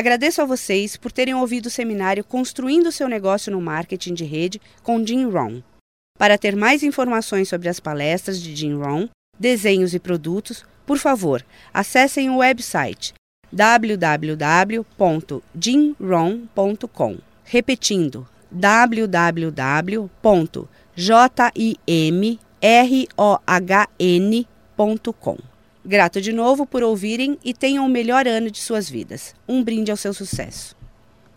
Agradeço a vocês por terem ouvido o seminário Construindo seu negócio no marketing de rede com Jim Rohn. Para ter mais informações sobre as palestras de Jim Rohn, desenhos e produtos, por favor, acessem o website www.jimrohn.com. Repetindo, www.jimrohn.com. Grato de novo por ouvirem e tenham o melhor ano de suas vidas. Um brinde ao seu sucesso.